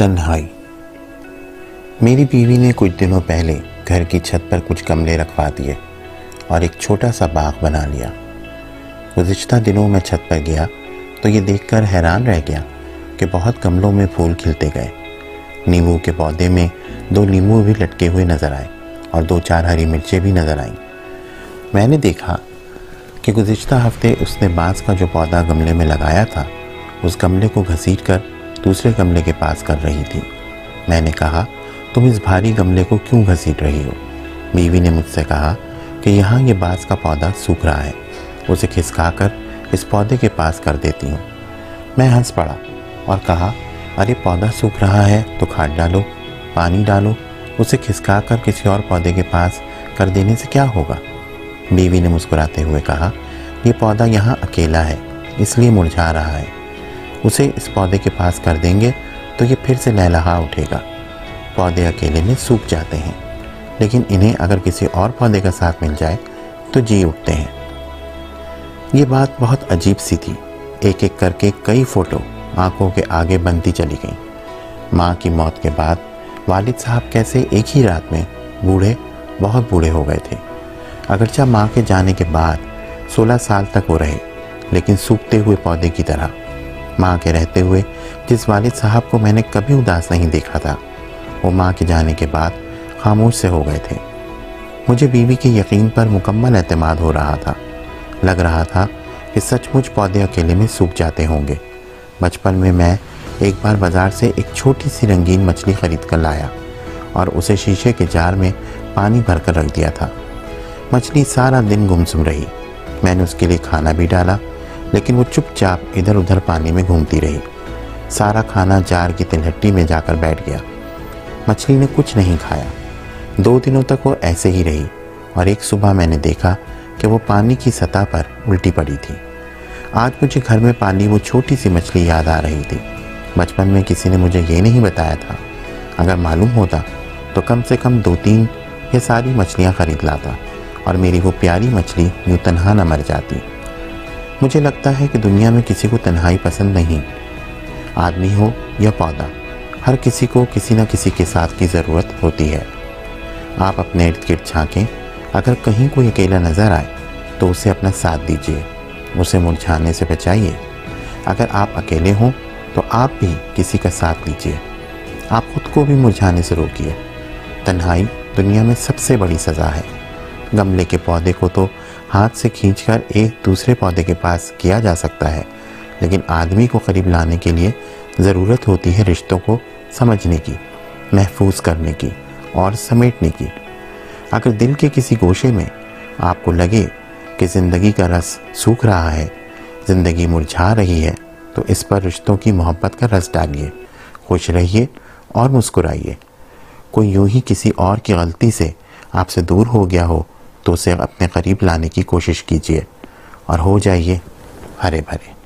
تنہائی میری بیوی نے کچھ دنوں پہلے گھر کی چھت پر کچھ گملے رکھوا دیے اور ایک چھوٹا سا باغ بنا لیا۔ گزشتہ دنوں میں چھت پر گیا تو یہ دیکھ کر حیران رہ گیا کہ بہت گملوں میں پھول کھلتے گئے۔ نیمبو کے پودے میں دو نیمبو بھی لٹکے ہوئے نظر آئے اور دو چار ہری مرچیں بھی نظر آئیں۔ میں نے دیکھا کہ گزشتہ ہفتے اس نے بانس کا جو پودا گملے میں لگایا تھا، اس گملے کو گھسیٹ کر دوسرے گملے کے پاس کر رہی تھی۔ میں نے کہا، تم اس بھاری گملے کو کیوں گھسیٹ رہی ہو؟ بیوی نے مجھ سے کہا کہ یہاں یہ بانس کا پودا سوکھ رہا ہے۔ اسے کھسکا کر اس پودے کے پاس کر دیتی ہوں۔ میں ہنس پڑا اور کہا، ارے، پودا سوکھ رہا ہے تو کھاد ڈالو، پانی ڈالو۔ اسے کھسکا کر کسی اور پودے کے پاس کر دینے سے کیا ہوگا؟ بیوی نے مسکراتے ہوئے کہا، یہ پودا یہاں اکیلا ہے، اس لیے مرجھا رہا ہے۔ اسے اس پودے کے پاس کر دیں گے تو یہ پھر سے لہلہا اٹھے گا۔ پودے اکیلے میں سوکھ جاتے ہیں۔ لیکن انہیں اگر کسی اور پودے کا ساتھ مل جائے تو جی اٹھتے ہیں۔ یہ بات بہت عجیب سی تھی۔ ایک ایک کر کے کئی فوٹو آنکھوں کے آگے بنتی چلی گئیں۔ ماں کی موت کے بعد والد صاحب کیسے ایک ہی رات میں بوڑھے، بہت بوڑھے ہو گئے تھے۔ اگرچہ ماں کے جانے کے بعد سولہ سال تک وہ رہے، لیکن سوکھتے ہوئے پودے کی طرح ماں کے رہتے ہوئے جس والد صاحب کو میں نے کبھی اداس نہیں دیکھا تھا، وہ ماں کے جانے کے بعد خاموش سے ہو گئے تھے۔ مجھے بیوی کے یقین پر مکمل اعتماد ہو رہا تھا۔ لگ رہا تھا کہ سچ مچ پودے اکیلے میں سوکھ جاتے ہوں گے۔ بچپن میں میں ایک بار بازار سے ایک چھوٹی سی رنگین مچھلی خرید کر لایا اور اسے شیشے کے جار میں پانی بھر کر رکھ دیا تھا۔ مچھلی سارا دن گمسم رہی۔ میں نے اس کے لیے کھانا بھی ڈالا لیکن وہ چپ چاپ ادھر ادھر پانی میں گھومتی رہی۔ سارا کھانا جار کی تلہٹی میں جا کر بیٹھ گیا۔ مچھلی نے کچھ نہیں کھایا۔ دو دنوں تک وہ ایسے ہی رہی اور ایک صبح میں نے دیکھا کہ وہ پانی کی سطح پر الٹی پڑی تھی۔ آج مجھے گھر میں پانی وہ چھوٹی سی مچھلی یاد آ رہی تھی۔ بچپن میں کسی نے مجھے یہ نہیں بتایا تھا۔ اگر معلوم ہوتا تو کم سے کم دو تین یہ ساری مچھلیاں خرید لاتا اور میری وہ پیاری مچھلی یوں تنہا نہ مر جاتی۔ مجھے لگتا ہے کہ دنیا میں کسی کو تنہائی پسند نہیں۔ آدمی ہو یا پودا، ہر کسی کو کسی نہ کسی کے ساتھ کی ضرورت ہوتی ہے۔ آپ اپنے ارد گرد چھانکیں اگر کہیں کوئی اکیلا نظر آئے، تو اسے اپنا ساتھ دیجیے اسے مرجھانے سے بچائیے۔ اگر آپ اکیلے ہوں، تو آپ بھی کسی کا ساتھ لیجیے آپ خود کو بھی مرجھانے سے روکیے۔ تنہائی دنیا میں سب سے بڑی سزا ہے۔ گملے کے پودے کو تو ہاتھ سے کھینچ کر ایک دوسرے پودے کے پاس کیا جا سکتا ہے، لیکن آدمی کو قریب لانے کے لیے ضرورت ہوتی ہے رشتوں کو سمجھنے کی، محفوظ کرنے کی اور سمیٹنے کی۔ اگر دل کے کسی گوشے میں آپ کو لگے کہ زندگی کا رس سوکھ رہا ہے، زندگی مرجھا رہی ہے، تو اس پر رشتوں کی محبت کا رس ڈالیے، خوش رہیے اور مسکرائیے۔ کوئی یوں ہی کسی اور کی غلطی سے آپ سے دور ہو گیا ہو تو اسے اپنے قریب لانے کی کوشش کیجیے اور ہو جائیے ہرے بھرے۔